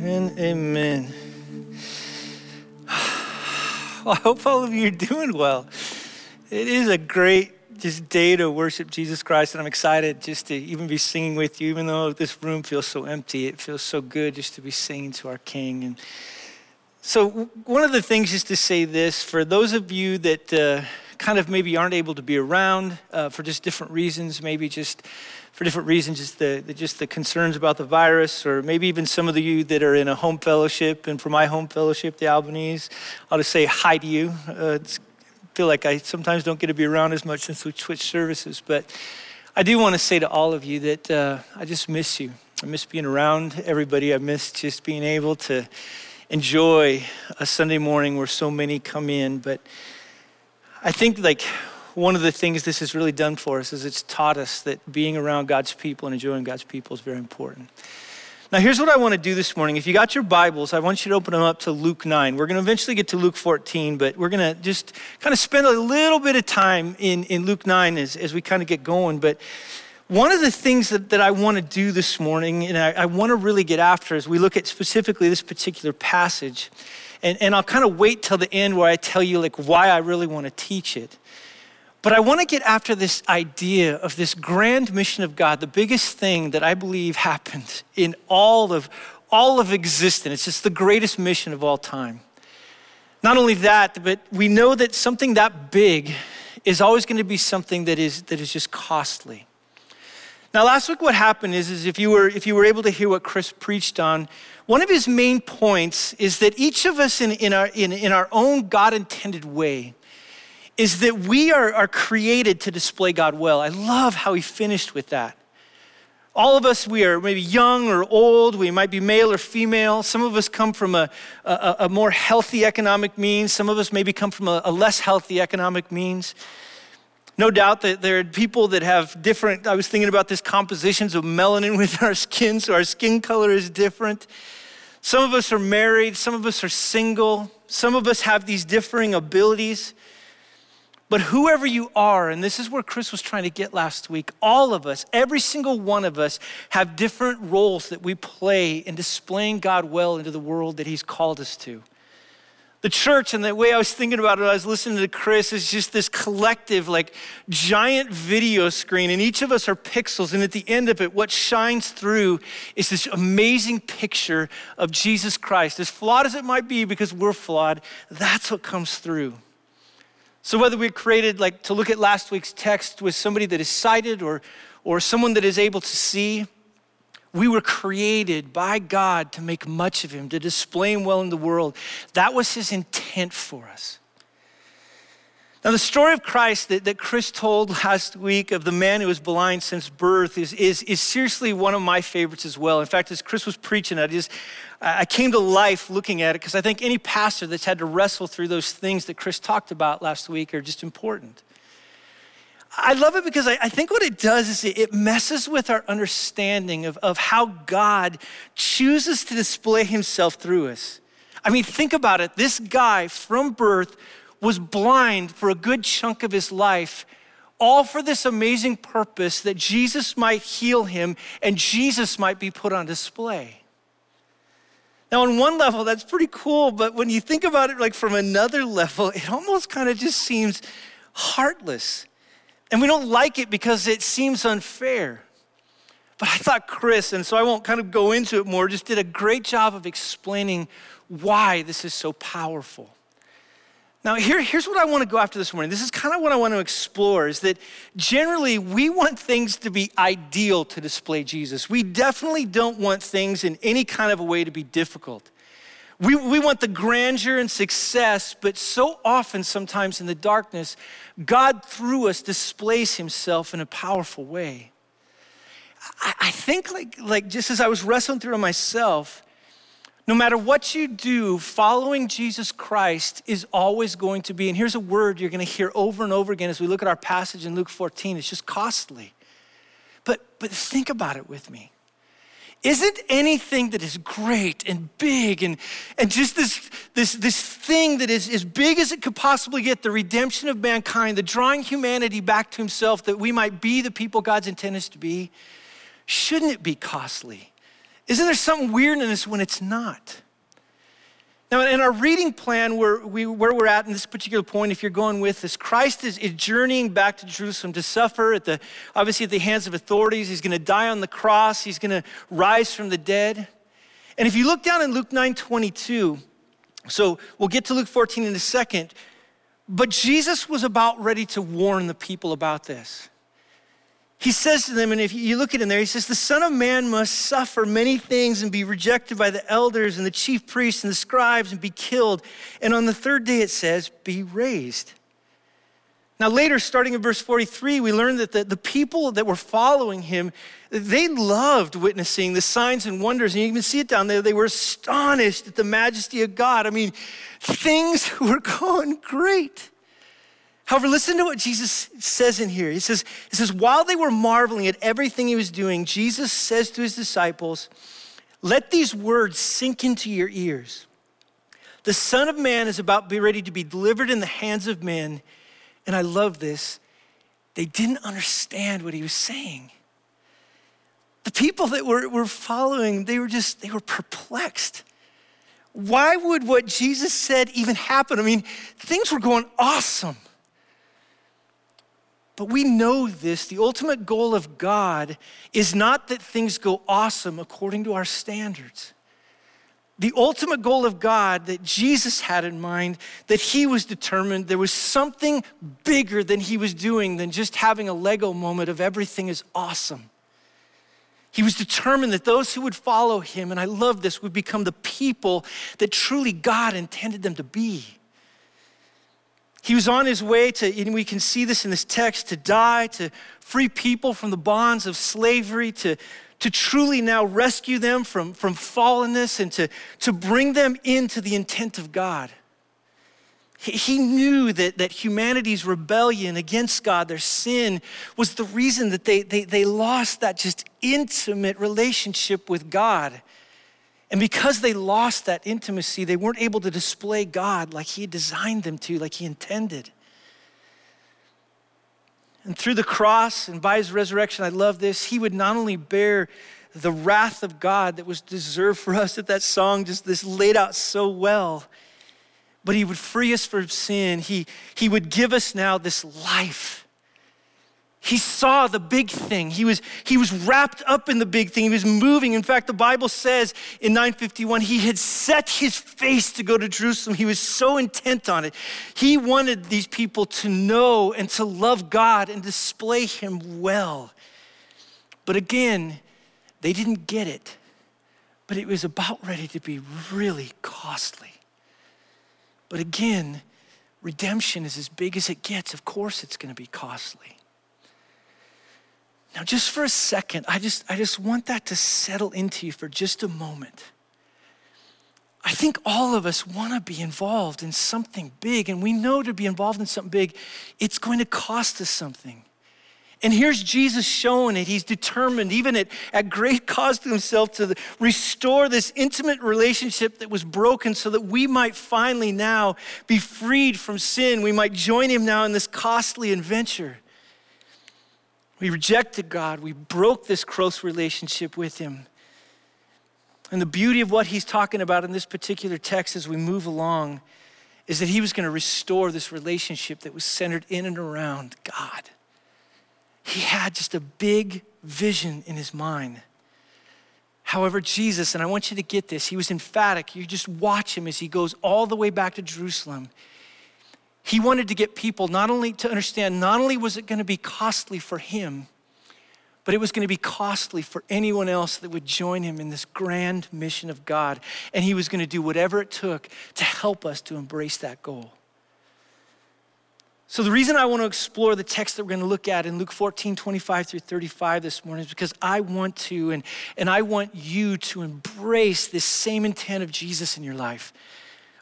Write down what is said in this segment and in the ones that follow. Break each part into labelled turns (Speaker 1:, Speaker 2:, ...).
Speaker 1: Amen. Amen. Well, I hope all of you are doing well. It is a great just day to worship Jesus Christ, and I'm excited just to even be singing with you, even though this room feels so empty. It feels so good just to be singing to our King. And so, one of the things is to say this for those of you that uh, kind of maybe aren't able to be around uh, for just different reasons, maybe just for different reasons, just the, the, just the concerns about the virus, or maybe even some of you that are in a home fellowship. And for my home fellowship, the Albanese, I'll just say hi to you. Uh, feel like I sometimes don't get to be around as much since we switched services, but I do want to say to all of you that uh, I just miss you. I miss being around everybody. I miss just being able to enjoy a Sunday morning where so many come in. But I think like one of the things this has really done for us is it's taught us that being around God's people and enjoying God's people is very important. Now, here's what I want to do this morning. If you got your Bibles, I want you to open them up to Luke 9. We're going to eventually get to Luke 14, but we're going to just kind of spend a little bit of time in, in Luke 9 as, as we kind of get going. But one of the things that, that I want to do this morning, and I, I want to really get after as we look at specifically this particular passage, and, and I'll kind of wait till the end where I tell you like why I really want to teach it. But I want to get after this idea of this grand mission of God, the biggest thing that I believe happened in all of all of existence. It's just the greatest mission of all time. Not only that, but we know that something that big is always going to be something that is that is just costly. Now, last week, what happened is, is if you were if you were able to hear what Chris preached on, one of his main points is that each of us in, in, our, in, in our own God intended way is that we are, are created to display God well. I love how he finished with that. All of us, we are maybe young or old, we might be male or female. Some of us come from a, a, a more healthy economic means, some of us maybe come from a, a less healthy economic means. No doubt that there are people that have different, I was thinking about this compositions of melanin with our skin, so our skin color is different. Some of us are married, some of us are single, some of us have these differing abilities. But whoever you are, and this is where Chris was trying to get last week, all of us, every single one of us, have different roles that we play in displaying God well into the world that He's called us to. The church, and the way I was thinking about it, I was listening to Chris, is just this collective, like giant video screen, and each of us are pixels. And at the end of it, what shines through is this amazing picture of Jesus Christ. As flawed as it might be, because we're flawed, that's what comes through. So, whether we're created like to look at last week's text with somebody that is sighted or, or someone that is able to see, we were created by God to make much of Him, to display Him well in the world. That was His intent for us. Now, the story of Christ that, that Chris told last week of the man who was blind since birth is, is, is seriously one of my favorites as well. In fact, as Chris was preaching, I just I came to life looking at it because I think any pastor that's had to wrestle through those things that Chris talked about last week are just important. I love it because I, I think what it does is it, it messes with our understanding of, of how God chooses to display himself through us. I mean, think about it. This guy from birth was blind for a good chunk of his life, all for this amazing purpose that Jesus might heal him and Jesus might be put on display. Now, on one level, that's pretty cool, but when you think about it like from another level, it almost kind of just seems heartless. And we don't like it because it seems unfair. But I thought Chris, and so I won't kind of go into it more, just did a great job of explaining why this is so powerful. Now, here, here's what I want to go after this morning. This is kind of what I want to explore is that generally we want things to be ideal to display Jesus. We definitely don't want things in any kind of a way to be difficult. We, we want the grandeur and success, but so often, sometimes in the darkness, God through us displays himself in a powerful way. I, I think, like, like, just as I was wrestling through myself, no matter what you do, following Jesus Christ is always going to be, and here's a word you're going to hear over and over again as we look at our passage in Luke 14, it's just costly. But, but think about it with me. Isn't anything that is great and big and, and just this, this, this thing that is as big as it could possibly get, the redemption of mankind, the drawing humanity back to himself that we might be the people God's intended us to be, shouldn't it be costly? Isn't there some weirdness when it's not? Now, in our reading plan, where, we, where we're at in this particular point, if you're going with this, Christ is, is journeying back to Jerusalem to suffer at the, obviously at the hands of authorities. He's going to die on the cross. He's going to rise from the dead. And if you look down in Luke 9 22, so we'll get to Luke 14 in a second, but Jesus was about ready to warn the people about this he says to them, and if you look at him there, he says, The Son of Man must suffer many things and be rejected by the elders and the chief priests and the scribes and be killed. And on the third day, it says, be raised. Now, later, starting in verse 43, we learn that the, the people that were following him, they loved witnessing the signs and wonders. And you can see it down there. They were astonished at the majesty of God. I mean, things were going great. However, listen to what Jesus says in here. He says, he says, while they were marveling at everything he was doing, Jesus says to his disciples, Let these words sink into your ears. The Son of Man is about to be ready to be delivered in the hands of men. And I love this. They didn't understand what he was saying. The people that were, were following, they were just, they were perplexed. Why would what Jesus said even happen? I mean, things were going awesome. But we know this the ultimate goal of God is not that things go awesome according to our standards. The ultimate goal of God that Jesus had in mind, that he was determined there was something bigger than he was doing than just having a Lego moment of everything is awesome. He was determined that those who would follow him, and I love this, would become the people that truly God intended them to be. He was on his way to, and we can see this in this text, to die, to free people from the bonds of slavery, to, to truly now rescue them from, from fallenness, and to, to bring them into the intent of God. He, he knew that, that humanity's rebellion against God, their sin, was the reason that they, they, they lost that just intimate relationship with God. And because they lost that intimacy, they weren't able to display God like He designed them to, like He intended. And through the cross and by His resurrection, I love this, He would not only bear the wrath of God that was deserved for us that that song just this laid out so well, but He would free us from sin. He, he would give us now this life he saw the big thing. He was, he was wrapped up in the big thing. He was moving. In fact, the Bible says in 951, he had set his face to go to Jerusalem. He was so intent on it. He wanted these people to know and to love God and display him well. But again, they didn't get it. But it was about ready to be really costly. But again, redemption is as big as it gets. Of course, it's going to be costly. Now, just for a second, I just, I just want that to settle into you for just a moment. I think all of us want to be involved in something big, and we know to be involved in something big, it's going to cost us something. And here's Jesus showing it. He's determined, even at, at great cost to himself, to restore this intimate relationship that was broken so that we might finally now be freed from sin. We might join him now in this costly adventure. We rejected God. We broke this close relationship with Him. And the beauty of what He's talking about in this particular text as we move along is that He was going to restore this relationship that was centered in and around God. He had just a big vision in His mind. However, Jesus, and I want you to get this, he was emphatic. You just watch him as he goes all the way back to Jerusalem. He wanted to get people not only to understand, not only was it going to be costly for him, but it was going to be costly for anyone else that would join him in this grand mission of God. And he was going to do whatever it took to help us to embrace that goal. So, the reason I want to explore the text that we're going to look at in Luke 14, 25 through 35 this morning is because I want to, and, and I want you to embrace this same intent of Jesus in your life.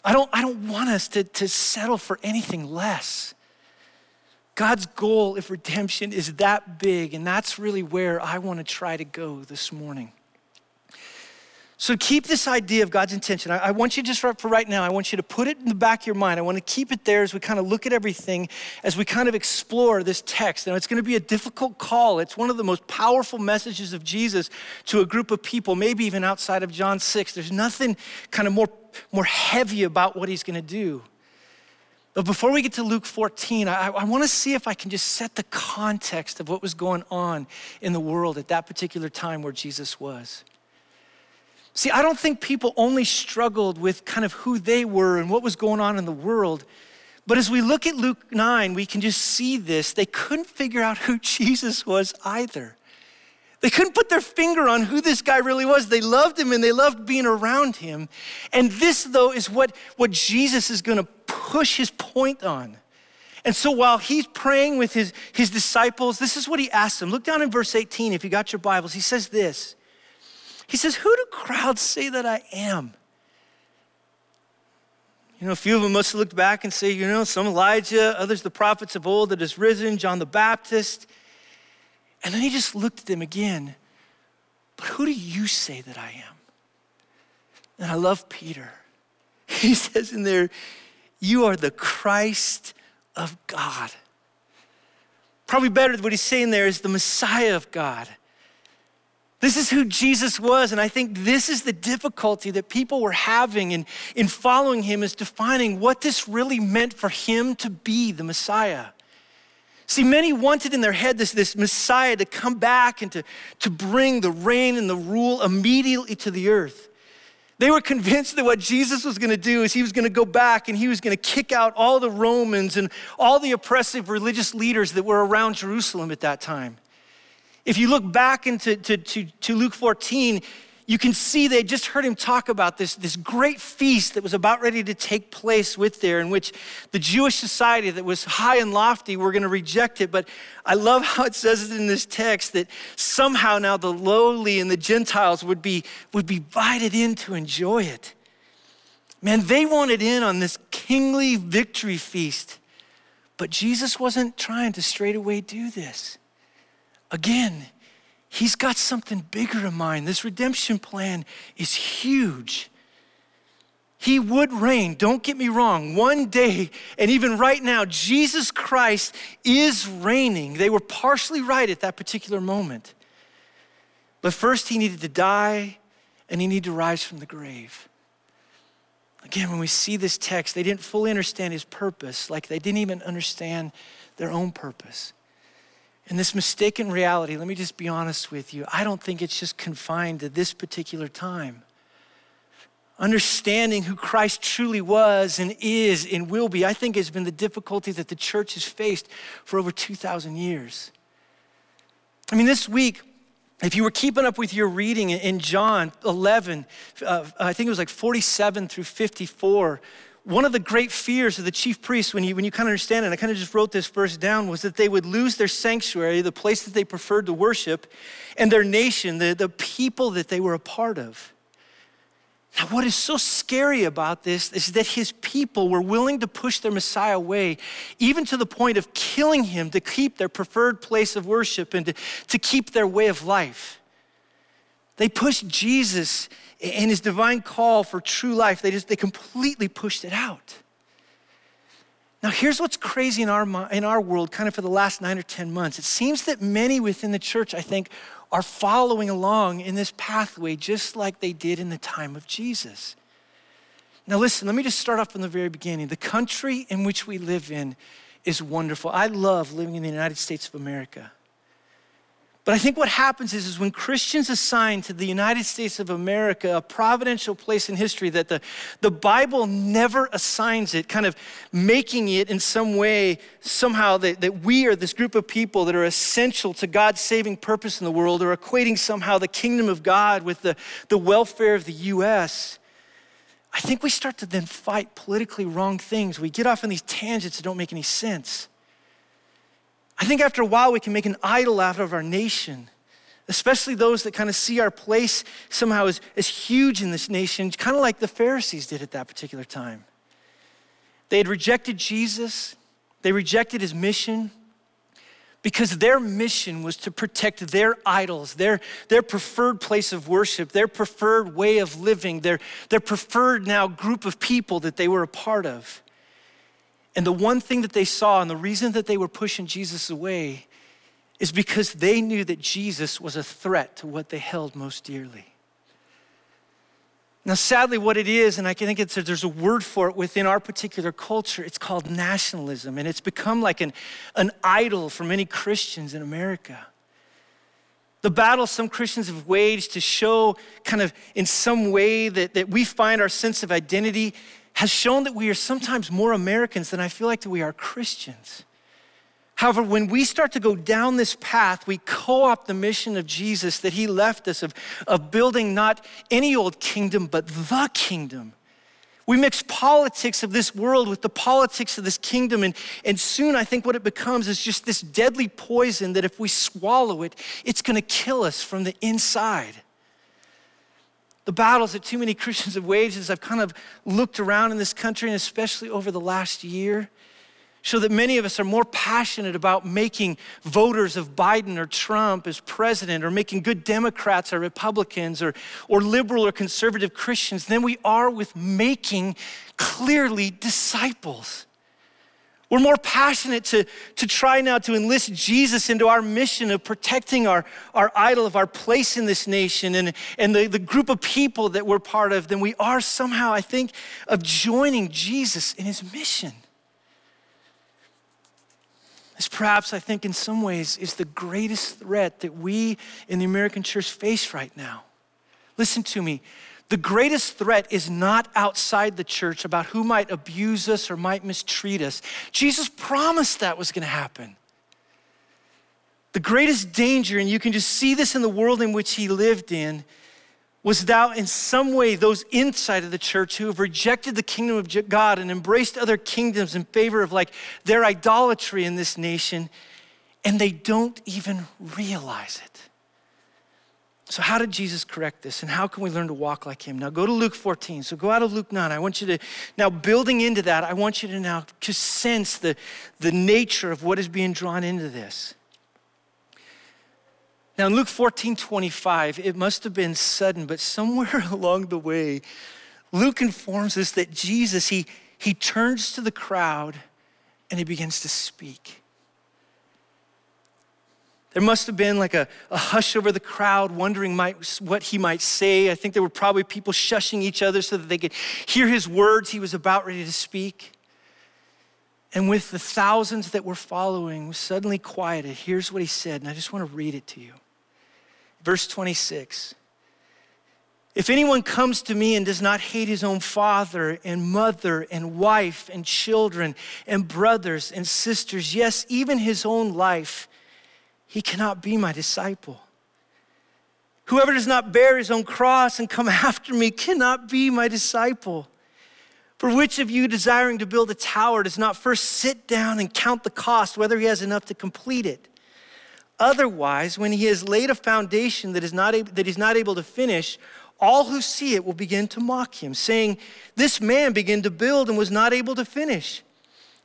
Speaker 1: I don't, I don't want us to, to settle for anything less. God's goal if redemption is that big, and that's really where I want to try to go this morning. So keep this idea of God's intention. I, I, want you just for, right now, I want you to put it in the back of your mind. I want to keep it there as we kind of look at everything, as we kind of explore this text. Now, it's going to be a difficult call. It's one of the most powerful messages of Jesus to a group of people, maybe even outside of John 6. There's nothing kind of more, more heavy about what he's going to do. But before we get to Luke 14, I, I want to see if I can just set the context of what was going on in the world at that particular time where Jesus was. See, I don't think people only struggled with kind of who they were and what was going on in the world. But as we look at Luke 9, we can just see this. They couldn't figure out who Jesus was either. They couldn't put their finger on who this guy really was. They loved him and they loved being around him. And this, though, is what, what Jesus is going to push his point on. And so while he's praying with his, his disciples, this is what he asks them. Look down in verse 18 if you got your Bibles. He says this he says, Who do crowds say that I am? You know, a few of them must have looked back and say, you know, some Elijah, others the prophets of old that has risen, John the Baptist. And then he just looked at them again. But who do you say that I am? And I love Peter. He says in there, You are the Christ of God. Probably better, what he's saying there is the Messiah of God. This is who Jesus was. And I think this is the difficulty that people were having in, in following him, is defining what this really meant for him to be the Messiah. See, many wanted in their head this, this Messiah to come back and to, to bring the reign and the rule immediately to the earth. They were convinced that what Jesus was going to do is he was going to go back and he was going to kick out all the Romans and all the oppressive religious leaders that were around Jerusalem at that time. If you look back into to, to, to Luke 14, you can see they just heard him talk about this, this great feast that was about ready to take place with there, in which the Jewish society that was high and lofty were going to reject it. But I love how it says it in this text that somehow now the lowly and the Gentiles would be, would be invited in to enjoy it. Man, they wanted in on this kingly victory feast. But Jesus wasn't trying to straightaway do this. Again, he's got something bigger in mind. This redemption plan is huge. He would reign, don't get me wrong. One day, and even right now, Jesus Christ is reigning. They were partially right at that particular moment. But first, he needed to die and he needed to rise from the grave. Again, when we see this text, they didn't fully understand his purpose, like they didn't even understand their own purpose. And this mistaken reality, let me just be honest with you, I don't think it's just confined to this particular time. Understanding who Christ truly was and is and will be, I think has been the difficulty that the church has faced for over 2,000 years. I mean, this week, if you were keeping up with your reading in John 11, uh, I think it was like 47 through 54, one of the great fears of the chief priests, when you, when you kind of understand it, I kind of just wrote this verse down, was that they would lose their sanctuary, the place that they preferred to worship, and their nation, the, the people that they were a part of. Now, what is so scary about this is that his people were willing to push their Messiah away, even to the point of killing him to keep their preferred place of worship and to, to keep their way of life. They pushed Jesus and his divine call for true life, they just they completely pushed it out. Now, here's what's crazy in our, in our world, kind of for the last nine or 10 months. It seems that many within the church, I think, are following along in this pathway just like they did in the time of Jesus. Now, listen, let me just start off from the very beginning. The country in which we live in is wonderful. I love living in the United States of America. But I think what happens is, is when Christians assign to the United States of America a providential place in history that the, the Bible never assigns it, kind of making it in some way, somehow, that, that we are this group of people that are essential to God's saving purpose in the world, or equating somehow the kingdom of God with the, the welfare of the U.S. I think we start to then fight politically wrong things. We get off on these tangents that don't make any sense. I think after a while we can make an idol out of our nation, especially those that kind of see our place somehow as, as huge in this nation, kind of like the Pharisees did at that particular time. They had rejected Jesus, they rejected his mission. because their mission was to protect their idols, their, their preferred place of worship, their preferred way of living, their, their preferred now group of people that they were a part of. And the one thing that they saw, and the reason that they were pushing Jesus away, is because they knew that Jesus was a threat to what they held most dearly. Now, sadly, what it is, and I think it's there's a word for it within our particular culture, it's called nationalism, and it's become like an, an idol for many Christians in America. The battle some Christians have waged to show, kind of in some way, that, that we find our sense of identity has shown that we are sometimes more Americans than I feel like that we are Christians. However, when we start to go down this path, we co opt the mission of Jesus that he left us of, of building not any old kingdom, but the kingdom. We mix politics of this world with the politics of this kingdom, and, and soon I think what it becomes is just this deadly poison that if we swallow it, it's gonna kill us from the inside. The battles that too many Christians have waged as I've kind of looked around in this country, and especially over the last year, show that many of us are more passionate about making voters of Biden or Trump as president or making good Democrats or Republicans or, or liberal or conservative Christians than we are with making clearly disciples. We're more passionate to, to try now to enlist Jesus into our mission of protecting our, our idol of our place in this nation and, and the, the group of people that we're part of than we are somehow, I think, of joining Jesus in his mission. This perhaps, I think, in some ways, is the greatest threat that we in the American church face right now. Listen to me. The greatest threat is not outside the church about who might abuse us or might mistreat us. Jesus promised that was going to happen. The greatest danger, and you can just see this in the world in which he lived in, was thou in some way those inside of the church who have rejected the kingdom of God and embraced other kingdoms in favor of like their idolatry in this nation, and they don't even realize it. So, how did Jesus correct this? And how can we learn to walk like him? Now, go to Luke 14. So, go out of Luke 9. I want you to, now, building into that, I want you to now just sense the, the nature of what is being drawn into this. Now, in Luke 14 25, it must have been sudden, but somewhere along the way, Luke informs us that Jesus, he, he turns to the crowd and he begins to speak. There must have been like a, a hush over the crowd, wondering might, what he might say. I think there were probably people shushing each other so that they could hear his words he was about ready to speak. And with the thousands that were following, was suddenly quieted. Here's what he said, and I just want to read it to you. Verse 26 If anyone comes to me and does not hate his own father and mother and wife and children and brothers and sisters, yes, even his own life, he cannot be my disciple. Whoever does not bear his own cross and come after me cannot be my disciple. For which of you desiring to build a tower does not first sit down and count the cost, whether he has enough to complete it? Otherwise, when he has laid a foundation that, is not able, that he's not able to finish, all who see it will begin to mock him, saying, This man began to build and was not able to finish.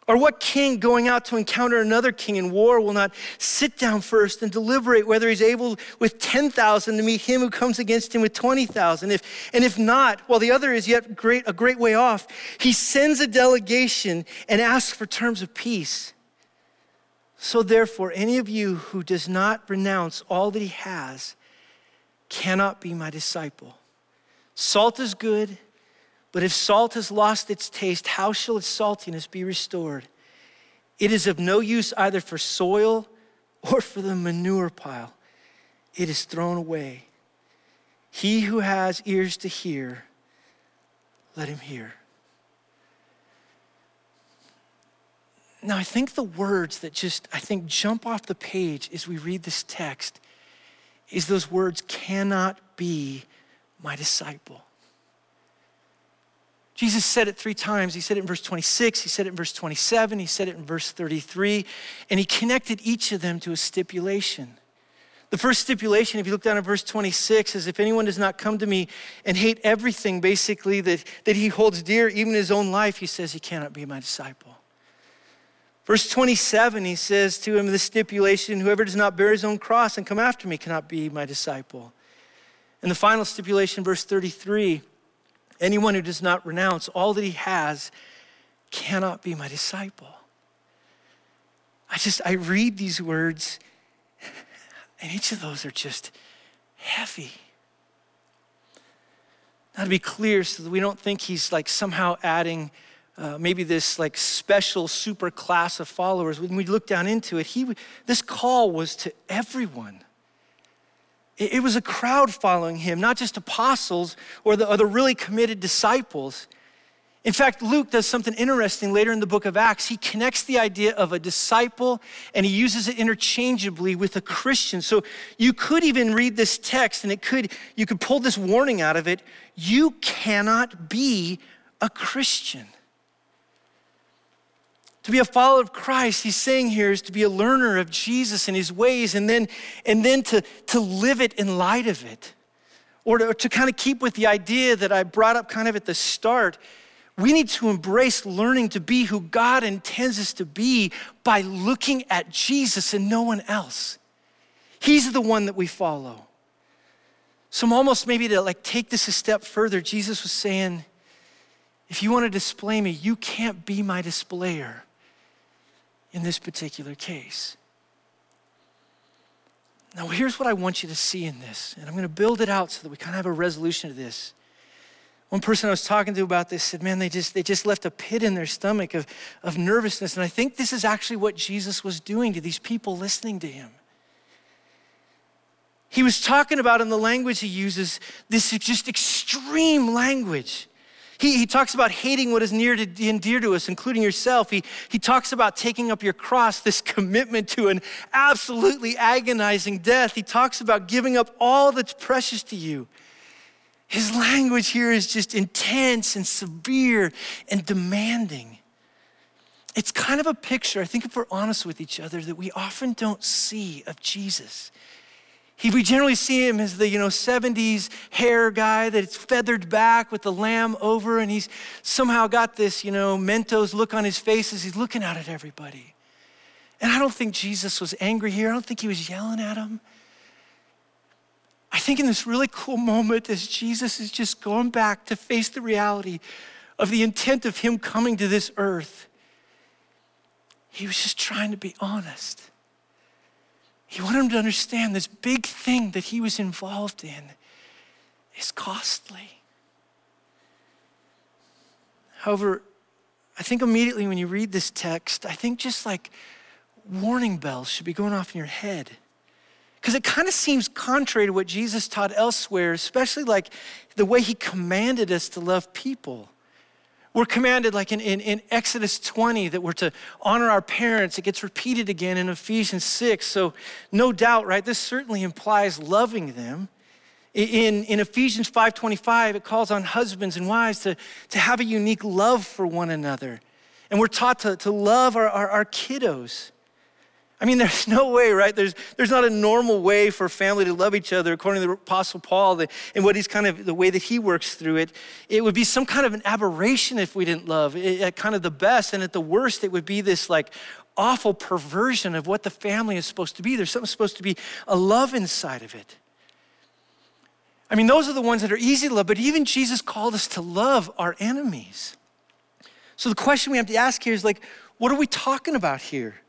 Speaker 1: Or what king going out to encounter another king in war will not sit down first and deliberate whether he's able with 10,000 to meet him who comes against him with 20,000? If, and if not, while the other is yet great, a great way off, he sends a delegation and asks for terms of peace. So, therefore, any of you who does not renounce all that he has cannot be my disciple. Salt is good, but if salt has lost its taste, how shall its saltiness be restored? It is of no use either for soil or for the manure pile, it is thrown away. He who has ears to hear, let him hear. Now, I think the words that just, I think, jump off the page as we read this text is those words cannot be my disciple. Jesus said it three times. He said it in verse 26, he said it in verse 27, he said it in verse 33, and he connected each of them to a stipulation. The first stipulation, if you look down at verse 26, is if anyone does not come to me and hate everything, basically, that, that he holds dear, even his own life, he says he cannot be my disciple. Verse 27, he says to him the stipulation whoever does not bear his own cross and come after me cannot be my disciple. And the final stipulation, verse 33 anyone who does not renounce all that he has cannot be my disciple. I just, I read these words, and each of those are just heavy. Now, to be clear, so that we don't think he's like somehow adding uh, maybe this like special super class of followers. When we look down into it, he, this call was to everyone. It, was a crowd following him, not just apostles or the, or the really committed disciples. In fact, Luke does something interesting later in the book of Acts. He connects the idea of a disciple and he uses it interchangeably with a Christian. So you could even read this text and it could you could pull this warning out of it. You cannot be a Christian. To be a follower of Christ, he's saying here, is to be a learner of Jesus and his ways and then, and then to, to live it in light of it. Or to, to kind of keep with the idea that I brought up kind of at the start we need to embrace learning to be who God intends us to be by looking at Jesus and no one else. He's the one that we follow. So, almost maybe to like take this a step further, Jesus was saying, if you want to display me, you can't be my displayer in this particular case. Now, here's what I want you to see in this, and I'm going to build it out so that we kind of have a resolution to this. One person I was talking to about this said, man, they just, they just left a pit in their stomach of, of nervousness. And I think this is actually what Jesus was doing to these people listening to him. He was talking about in the language he uses this just extreme language. He, he talks about hating what is near to and dear to us, including yourself. He, he talks about taking up your cross, this commitment to an absolutely agonizing death. He talks about giving up all that's precious to you. His language here is just intense and severe and demanding. It's kind of a picture, I think if we're honest with each other, that we often don't see of Jesus. He, we generally see him as the you know 70s hair guy that's feathered back with the lamb over, and he's somehow got this you know Mentos look on his face as he's looking out at everybody. And I don't think Jesus was angry here. I don't think he was yelling at him. I think in this really cool moment, as Jesus is just going back to face the reality of the intent of him coming to this earth, he was just trying to be honest. He wanted him to understand this big thing that he was involved in is costly. However, I think immediately when you read this text, I think just like warning bells should be going off in your head. Because it kind of seems contrary to what Jesus taught elsewhere, especially like the way he commanded us to love people. We're commanded, like in, in, in, Exodus 20, that we're to honor our parents. It gets repeated again in Ephesians 6. So, no doubt, right? This certainly implies loving them. In, in Ephesians 5:25, it calls on husbands and wives to, to have a unique love for one another. And we're taught to, to love our, our, our kiddos. I mean, there's no way, right? There's, there's not a normal way for family to love each other, according to the Apostle Paul, the, and what he's kind of, the way that he works through it. It would be some kind of an aberration if we didn't love, it, at kind of the best. And at the worst, it would be this like awful perversion of what the family is supposed to be. There's something supposed to be a love inside of it. I mean, those are the ones that are easy to love, but even Jesus called us to love our enemies. So the question we have to ask here is like, what are we talking about here?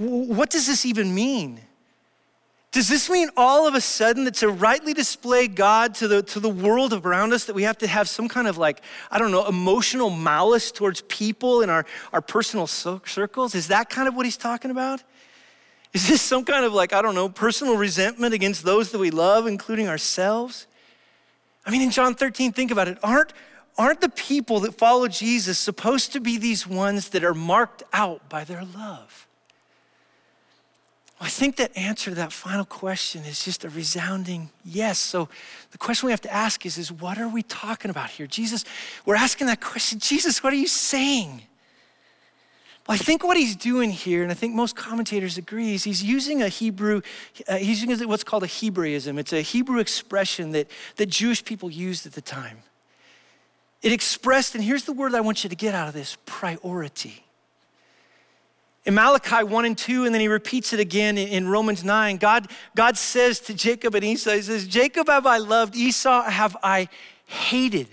Speaker 1: What does this even mean? Does this mean all of a sudden that to rightly display God to the, to the world around us, that we have to have some kind of like, I don't know, emotional malice towards people in our, our personal circles? Is that kind of what he's talking about? Is this some kind of like, I don't know, personal resentment against those that we love, including ourselves? I mean, in John 13, think about it. Aren't, aren't the people that follow Jesus supposed to be these ones that are marked out by their love? I think that answer to that final question is just a resounding yes. So the question we have to ask is, is what are we talking about here? Jesus, we're asking that question, Jesus, what are you saying? Well, I think what he's doing here, and I think most commentators agree, is he's using a Hebrew, uh, he's using what's called a Hebraism. It's a Hebrew expression that, that Jewish people used at the time. It expressed, and here's the word I want you to get out of this priority. In Malachi 1 and 2, and then he repeats it again in Romans 9. God, God says to Jacob and Esau, He says, Jacob have I loved, Esau have I hated.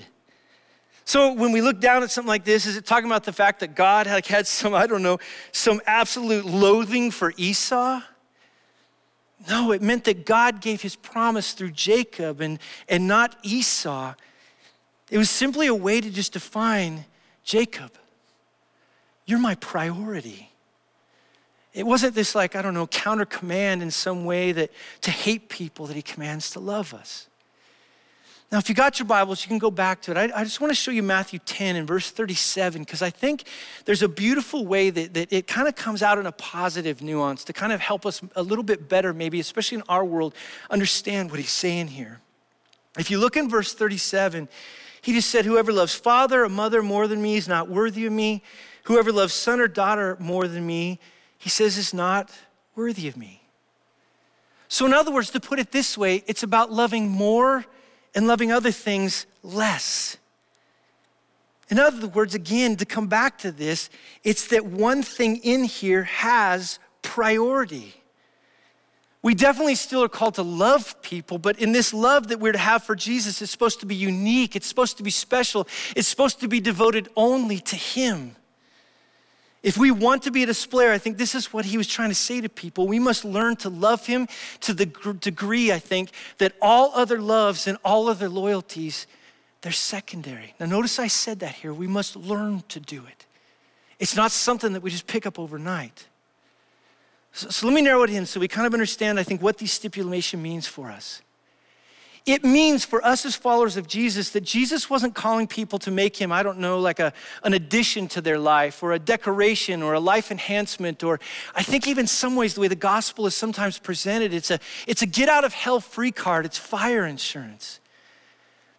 Speaker 1: So when we look down at something like this, is it talking about the fact that God had, had some, I don't know, some absolute loathing for Esau? No, it meant that God gave his promise through Jacob and, and not Esau. It was simply a way to just define Jacob, you're my priority. It wasn't this, like, I don't know, counter command in some way that to hate people that he commands to love us. Now, if you got your Bibles, you can go back to it. I, I just want to show you Matthew 10 and verse 37, because I think there's a beautiful way that, that it kind of comes out in a positive nuance to kind of help us a little bit better, maybe, especially in our world, understand what he's saying here. If you look in verse 37, he just said, Whoever loves father or mother more than me is not worthy of me. Whoever loves son or daughter more than me, he says, is not worthy of me. So, in other words, to put it this way, it's about loving more and loving other things less. In other words, again, to come back to this, it's that one thing in here has priority. We definitely still are called to love people, but in this love that we're to have for Jesus, it's supposed to be unique, it's supposed to be special, it's supposed to be devoted only to Him. If we want to be a displayer, I think this is what he was trying to say to people. We must learn to love him to the degree, I think, that all other loves and all other loyalties, they're secondary. Now, notice I said that here. We must learn to do it. It's not something that we just pick up overnight. So, so let me narrow it in so we kind of understand, I think, what these stipulation means for us. It means for us as followers of Jesus that Jesus wasn't calling people to make him, I don't know, like a, an addition to their life or a decoration or a life enhancement. Or I think even some ways the way the gospel is sometimes presented, it's a, it's a get out of hell free card, it's fire insurance.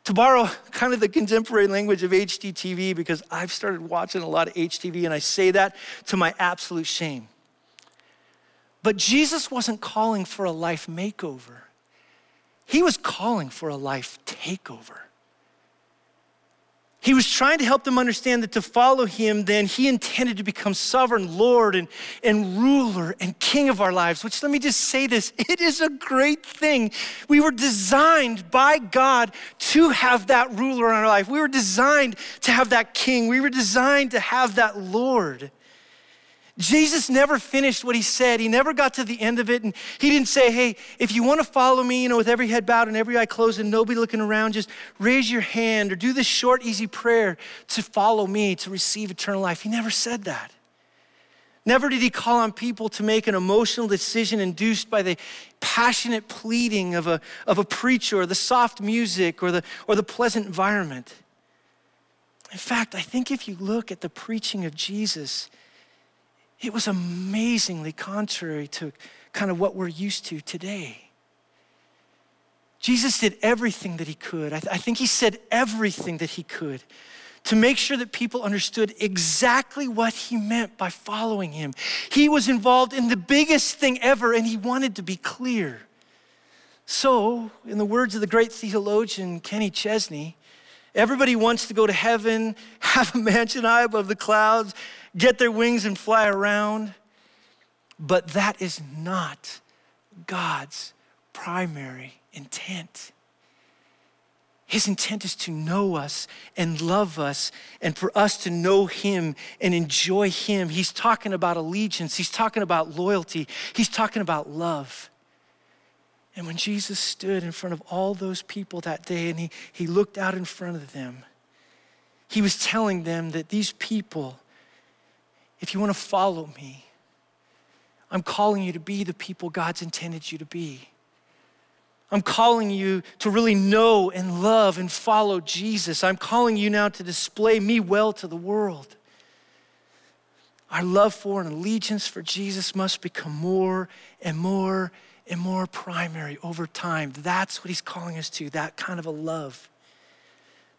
Speaker 1: To borrow kind of the contemporary language of HGTV, because I've started watching a lot of HGTV and I say that to my absolute shame. But Jesus wasn't calling for a life makeover. He was calling for a life takeover. He was trying to help them understand that to follow him, then he intended to become sovereign Lord and, and ruler and king of our lives, which let me just say this it is a great thing. We were designed by God to have that ruler in our life. We were designed to have that king. We were designed to have that Lord. Jesus never finished what he said. He never got to the end of it. And he didn't say, hey, if you want to follow me, you know, with every head bowed and every eye closed and nobody looking around, just raise your hand or do this short, easy prayer to follow me to receive eternal life. He never said that. Never did he call on people to make an emotional decision induced by the passionate pleading of a, of a preacher or the soft music or the, or the pleasant environment. In fact, I think if you look at the preaching of Jesus, it was amazingly contrary to kind of what we're used to today. Jesus did everything that he could. I, th- I, think he said everything that he could to make sure that people understood exactly what he meant by following him. He was involved in the biggest thing ever and he wanted to be clear. So, in the words of the great theologian Kenny Chesney, everybody wants to go to heaven, have a mansion high above the clouds, get their wings and fly around. But that is not God's primary intent. His intent is to know us and love us and for us to know Him and enjoy Him. He's talking about allegiance, He's talking about loyalty, He's talking about love. And when Jesus stood in front of all those people that day and he, he looked out in front of them, He was telling them that these people if you want to follow me, I'm calling you to be the people God's intended you to be. I'm calling you to really know and love and follow Jesus. I'm calling you now to display me well to the world. Our love for and allegiance for Jesus must become more and more and more primary over time. That's what he's calling us to, that kind of a love.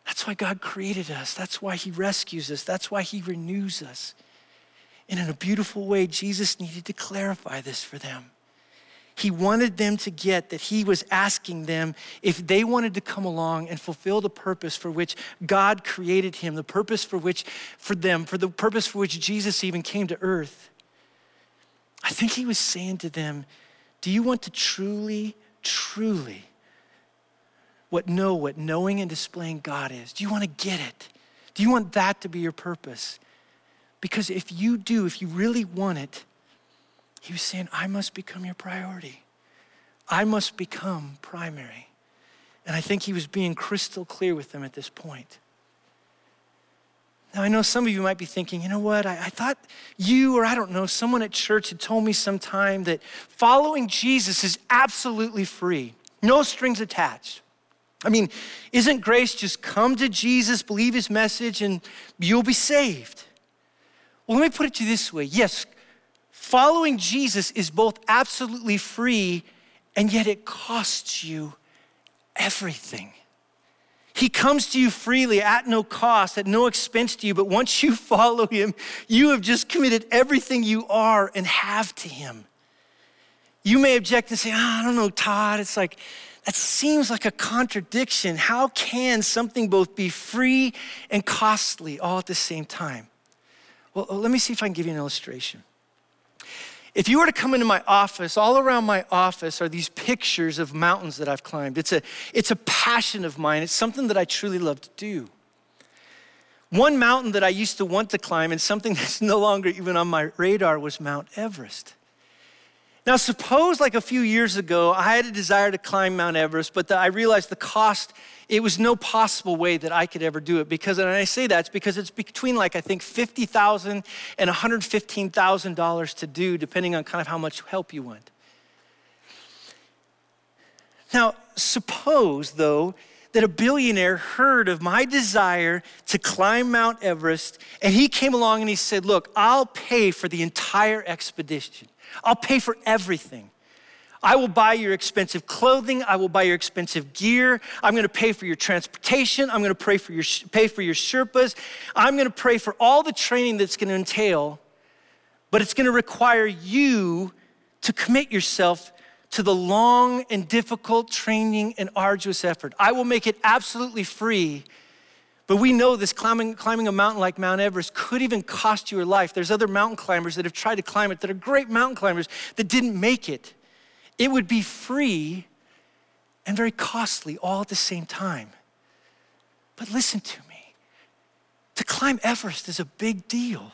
Speaker 1: That's why God created us. That's why he rescues us. That's why he renews us. And in a beautiful way, Jesus needed to clarify this for them. He wanted them to get that he was asking them if they wanted to come along and fulfill the purpose for which God created him, the purpose for which, for them, for the purpose for which Jesus even came to earth. I think he was saying to them, Do you want to truly, truly what know what knowing and displaying God is? Do you want to get it? Do you want that to be your purpose? Because if you do, if you really want it, he was saying, I must become your priority. I must become primary. And I think he was being crystal clear with them at this point. Now, I know some of you might be thinking, you know what? I, I, thought you, or I don't know, someone at church had told me sometime that following Jesus is absolutely free, no strings attached. I mean, isn't grace just come to Jesus, believe his message, and you'll be saved? Well, let me put it to you this way yes, following Jesus is both absolutely free, and yet it costs you everything. He comes to you freely at no cost, at no expense to you, but once you follow him, you have just committed everything you are and have to him. You may object and say, oh, I don't know, Todd. It's like, that seems like a contradiction. How can something both be free and costly all at the same time? Well, let me see if I can give you an illustration. If you were to come into my office, all around my office are these pictures of mountains that I've climbed. It's a, it's a passion of mine, it's something that I truly love to do. One mountain that I used to want to climb and something that's no longer even on my radar was Mount Everest. Now, suppose like a few years ago, I had a desire to climb Mount Everest, but the, I realized the cost it was no possible way that I could ever do it because, and I say that, it's because it's between like, I think 50,000 and $115,000 to do, depending on kind of how much help you want. Now, suppose though, that a billionaire heard of my desire to climb Mount Everest, and he came along and he said, Look, I'll pay for the entire expedition. I'll pay for everything. I will buy your expensive clothing. I will buy your expensive gear. I'm going to pay for your transportation. I'm going to pay for your, pay for your Sherpas. I'm going to pray for all the training that's going to entail, but it's going to require you to commit yourself to the long and difficult training and arduous effort. I will make it absolutely free. But we know this climbing, climbing a mountain like Mount Everest could even cost you your life. There's other mountain climbers that have tried to climb it that are great mountain climbers that didn't make it. It would be free and very costly all at the same time. But listen to me to climb Everest is a big deal.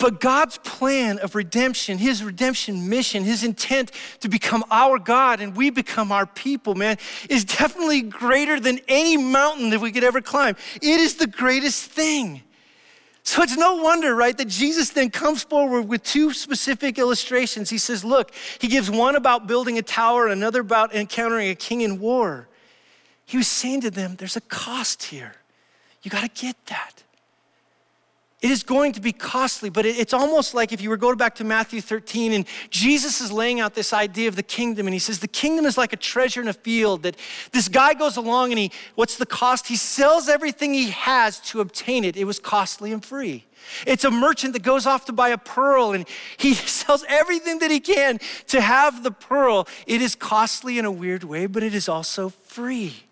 Speaker 1: But God's plan of redemption, His redemption mission, His intent to become our God and we become our people, man, is definitely greater than any mountain that we could ever climb. It is the greatest thing. So it's no wonder, right, that Jesus then comes forward with two specific illustrations. He says, Look, he gives one about building a tower and another about encountering a king in war. He was saying to them, There's a cost here. You got to get that. It is going to be costly, but it's almost like if you were going back to Matthew 13 and Jesus is laying out this idea of the kingdom and he says the kingdom is like a treasure in a field that this guy goes along and he, what's the cost? He sells everything he has to obtain it. It was costly and free. It's a merchant that goes off to buy a pearl and he sells everything that he can to have the pearl. It is costly in a weird way, but it is also free.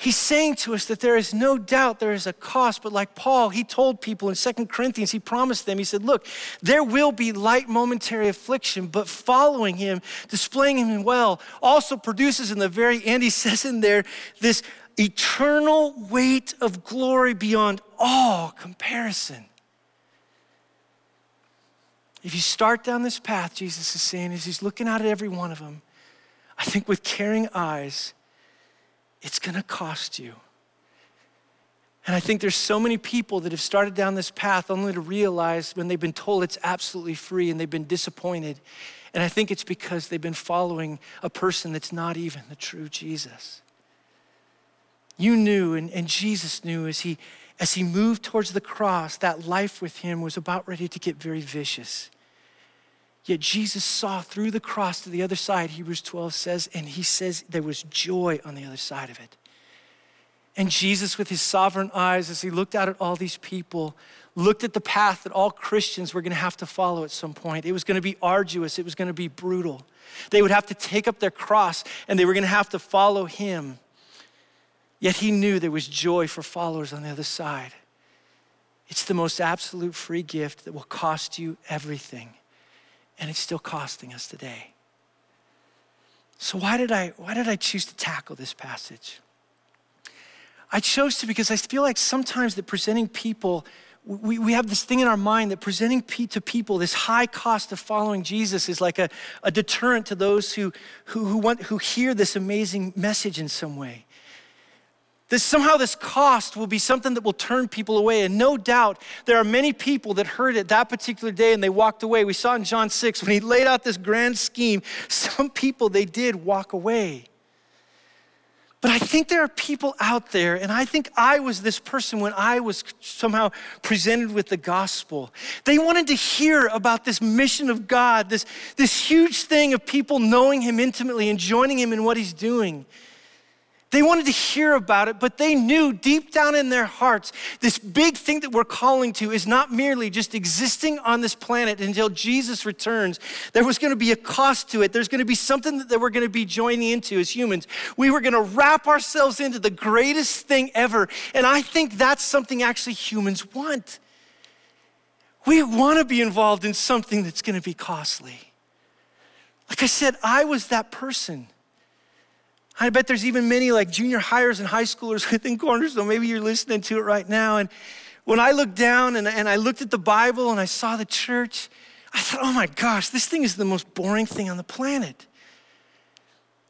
Speaker 1: He's saying to us that there is no doubt there is a cost, but like Paul, he told people in Second Corinthians, he promised them, he said, Look, there will be light momentary affliction, but following him, displaying him well, also produces in the very end, he says in there, this eternal weight of glory beyond all comparison. If you start down this path, Jesus is saying, as he's looking out at every one of them, I think with caring eyes, it's going to cost you. And I think there's so many people that have started down this path only to realize when they've been told it's absolutely free and they've been disappointed. And I think it's because they've been following a person that's not even the true Jesus. You knew, and, and Jesus knew as he, as he moved towards the cross, that life with him was about ready to get very vicious. Yet Jesus saw through the cross to the other side, Hebrews 12 says, and he says there was joy on the other side of it. And Jesus, with his sovereign eyes, as he looked out at all these people, looked at the path that all Christians were going to have to follow at some point. It was going to be arduous, it was going to be brutal. They would have to take up their cross and they were going to have to follow him. Yet he knew there was joy for followers on the other side. It's the most absolute free gift that will cost you everything. And it's still costing us today. So why did I why did I choose to tackle this passage? I chose to because I feel like sometimes that presenting people we, we have this thing in our mind that presenting to people this high cost of following Jesus is like a, a deterrent to those who, who, who, want, who hear this amazing message in some way. That somehow this cost will be something that will turn people away. And no doubt there are many people that heard it that particular day and they walked away. We saw in John 6 when he laid out this grand scheme, some people they did walk away. But I think there are people out there, and I think I was this person when I was somehow presented with the gospel. They wanted to hear about this mission of God, this, this huge thing of people knowing Him intimately and joining Him in what He's doing. They wanted to hear about it, but they knew deep down in their hearts this big thing that we're calling to is not merely just existing on this planet until Jesus returns. There was going to be a cost to it. There's going to be something that we're going to be joining into as humans. We were going to wrap ourselves into the greatest thing ever. And I think that's something actually humans want. We want to be involved in something that's going to be costly. Like I said, I was that person. I bet there's even many like junior hires and high schoolers within Cornerstone. Maybe you're listening to it right now. And when I looked down and, and I looked at the Bible and I saw the church, I thought, oh my gosh, this thing is the most boring thing on the planet.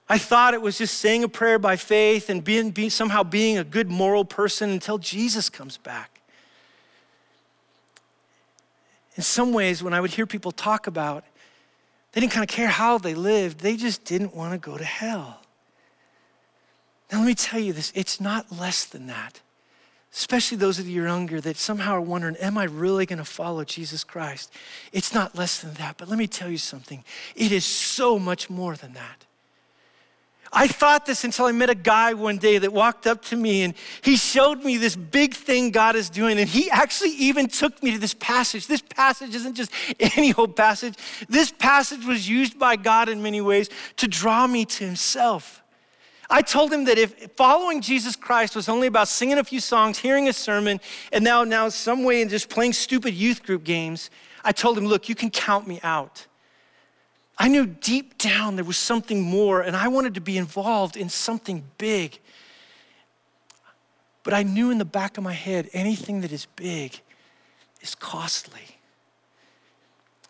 Speaker 1: I thought it was just saying a prayer by faith and being, being, somehow being a good moral person until Jesus comes back. In some ways, when I would hear people talk about, they didn't kind of care how they lived, they just didn't want to go to hell. Now, let me tell you this it's not less than that. Especially those of you younger that somehow are wondering, am I really going to follow Jesus Christ? It's not less than that. But let me tell you something it is so much more than that. I thought this until I met a guy one day that walked up to me and he showed me this big thing God is doing. And he actually even took me to this passage. This passage isn't just any old passage, this passage was used by God in many ways to draw me to himself. I told him that if following Jesus Christ was only about singing a few songs, hearing a sermon, and now, now some way in just playing stupid youth group games, I told him, look, you can count me out. I knew deep down there was something more, and I wanted to be involved in something big. But I knew in the back of my head anything that is big is costly.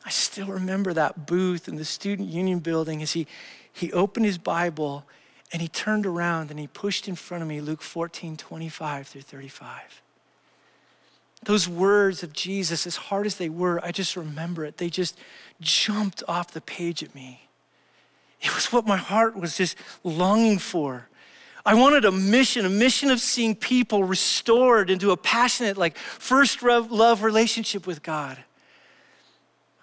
Speaker 1: I still remember that booth in the student union building as he, he opened his Bible and he turned around and he pushed in front of me Luke 14, 25 through 35. Those words of Jesus, as hard as they were, I just remember it. They just jumped off the page at me. It was what my heart was just longing for. I wanted a mission, a mission of seeing people restored into a passionate, like, first love relationship with God.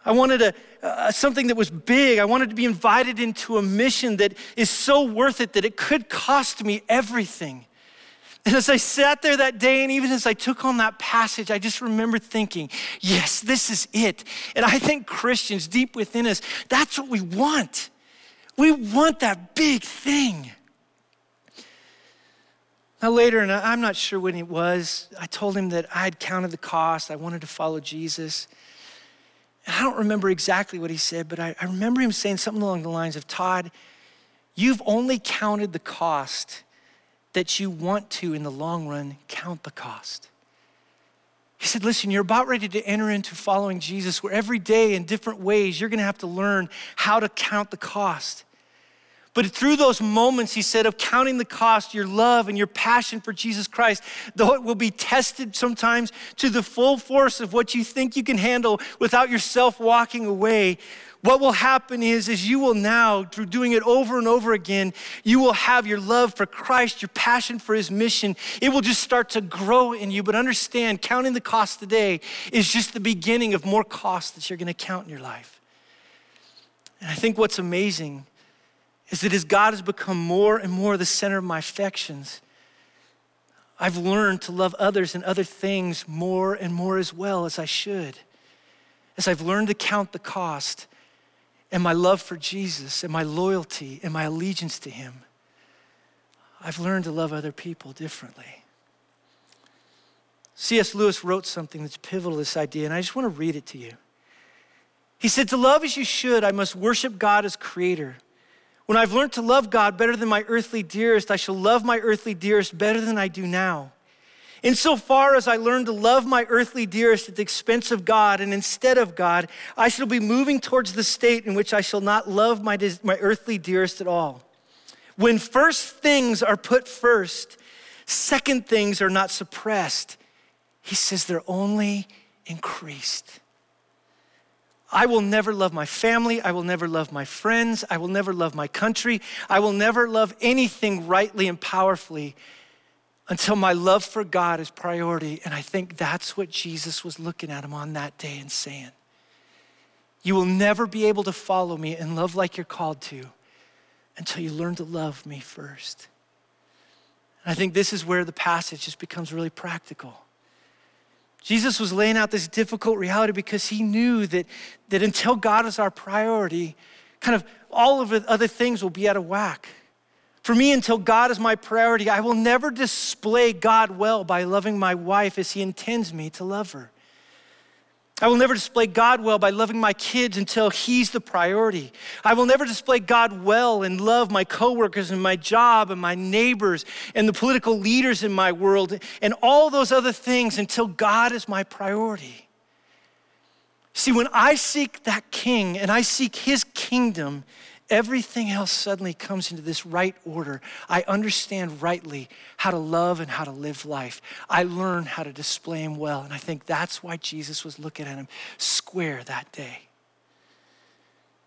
Speaker 1: I wanted a, something that was big. I wanted to be invited into a mission that is so worth it that it could cost me everything. And as I sat there that day, and even as I took on that passage, I just remember thinking, yes, this is it. And I think Christians deep within us, that's what we want. We want that big thing. Now, later, and I'm not sure when it was, I told him that I had counted the cost. I wanted to follow Jesus. I don't remember exactly what he said, but I, I remember him saying something along the lines of Todd, you've only counted the cost that you want to, in the long run, count the cost. He said, Listen, you're about ready to enter into following Jesus, where every day in different ways you're going to have to learn how to count the cost. But through those moments, he said, of counting the cost, your love and your passion for Jesus Christ, though it will be tested sometimes to the full force of what you think you can handle without yourself walking away, what will happen is, is you will now, through doing it over and over again, you will have your love for Christ, your passion for his mission. It will just start to grow in you. But understand, counting the cost today is just the beginning of more costs that you're going to count in your life. And I think what's amazing is that as God has become more and more the center of my affections, I've learned to love others and other things more and more as well as I should. As I've learned to count the cost and my love for Jesus and my loyalty and my allegiance to Him, I've learned to love other people differently. C.S. Lewis wrote something that's pivotal to this idea, and I just want to read it to you. He said, To love as you should, I must worship God as creator. When I've learned to love God better than my earthly dearest, I shall love my earthly dearest better than I do now. Insofar as I learn to love my earthly dearest at the expense of God and instead of God, I shall be moving towards the state in which I shall not love my, my earthly dearest at all. When first things are put first, second things are not suppressed, he says they're only increased. I will never love my family. I will never love my friends. I will never love my country. I will never love anything rightly and powerfully until my love for God is priority. And I think that's what Jesus was looking at him on that day and saying, You will never be able to follow me and love like you're called to until you learn to love me first. And I think this is where the passage just becomes really practical. Jesus was laying out this difficult reality because he knew that, that until God is our priority, kind of all of the other things will be out of whack. For me, until God is my priority, I will never display God well by loving my wife as he intends me to love her. I will never display God well by loving my kids until He's the priority. I will never display God well and love my coworkers and my job and my neighbors and the political leaders in my world and all those other things until God is my priority. See, when I seek that king and I seek His kingdom, everything else suddenly comes into this right order. I understand rightly how to love and how to live life. I learn how to display Him well. And I think that's why Jesus was looking at him square that day.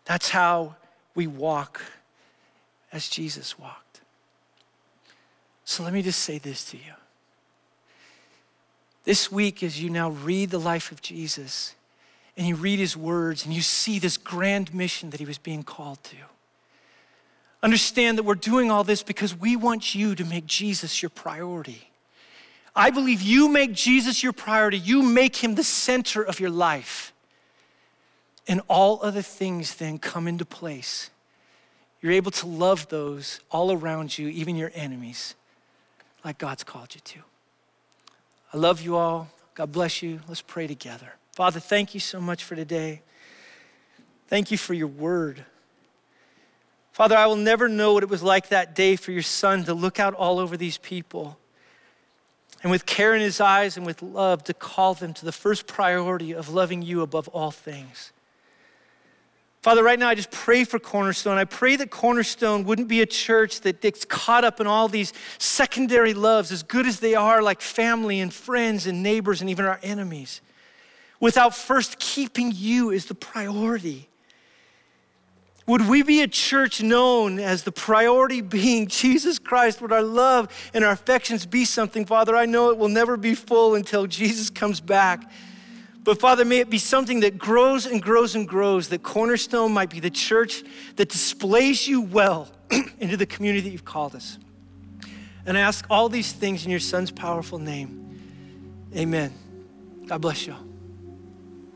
Speaker 1: That's how we walk as Jesus walked. So let me just say this to you. This week, as you now read the life of Jesus, and you read his words and you see this grand mission that he was being called to. Understand that we're doing all this because we want you to make Jesus your priority. I believe you make Jesus your priority, you make him the center of your life. And all other things then come into place. You're able to love those all around you, even your enemies, like God's called you to. I love you all. God bless you. Let's pray together. Father, thank you so much for today. Thank you for your word. Father, I will never know what it was like that day for your son to look out all over these people and with care in his eyes and with love to call them to the first priority of loving you above all things. Father, right now I just pray for Cornerstone. I pray that Cornerstone wouldn't be a church that gets caught up in all these secondary loves, as good as they are, like family and friends and neighbors and even our enemies without first keeping you as the priority? Would we be a church known as the priority being Jesus Christ? Would our love and our affections be something, Father? I know it will never be full until Jesus comes back. But Father, may it be something that grows and grows and grows, that Cornerstone might be the church that displays you well into the community that you've called us. And I ask all these things in your Son's powerful name. Amen. God bless you all.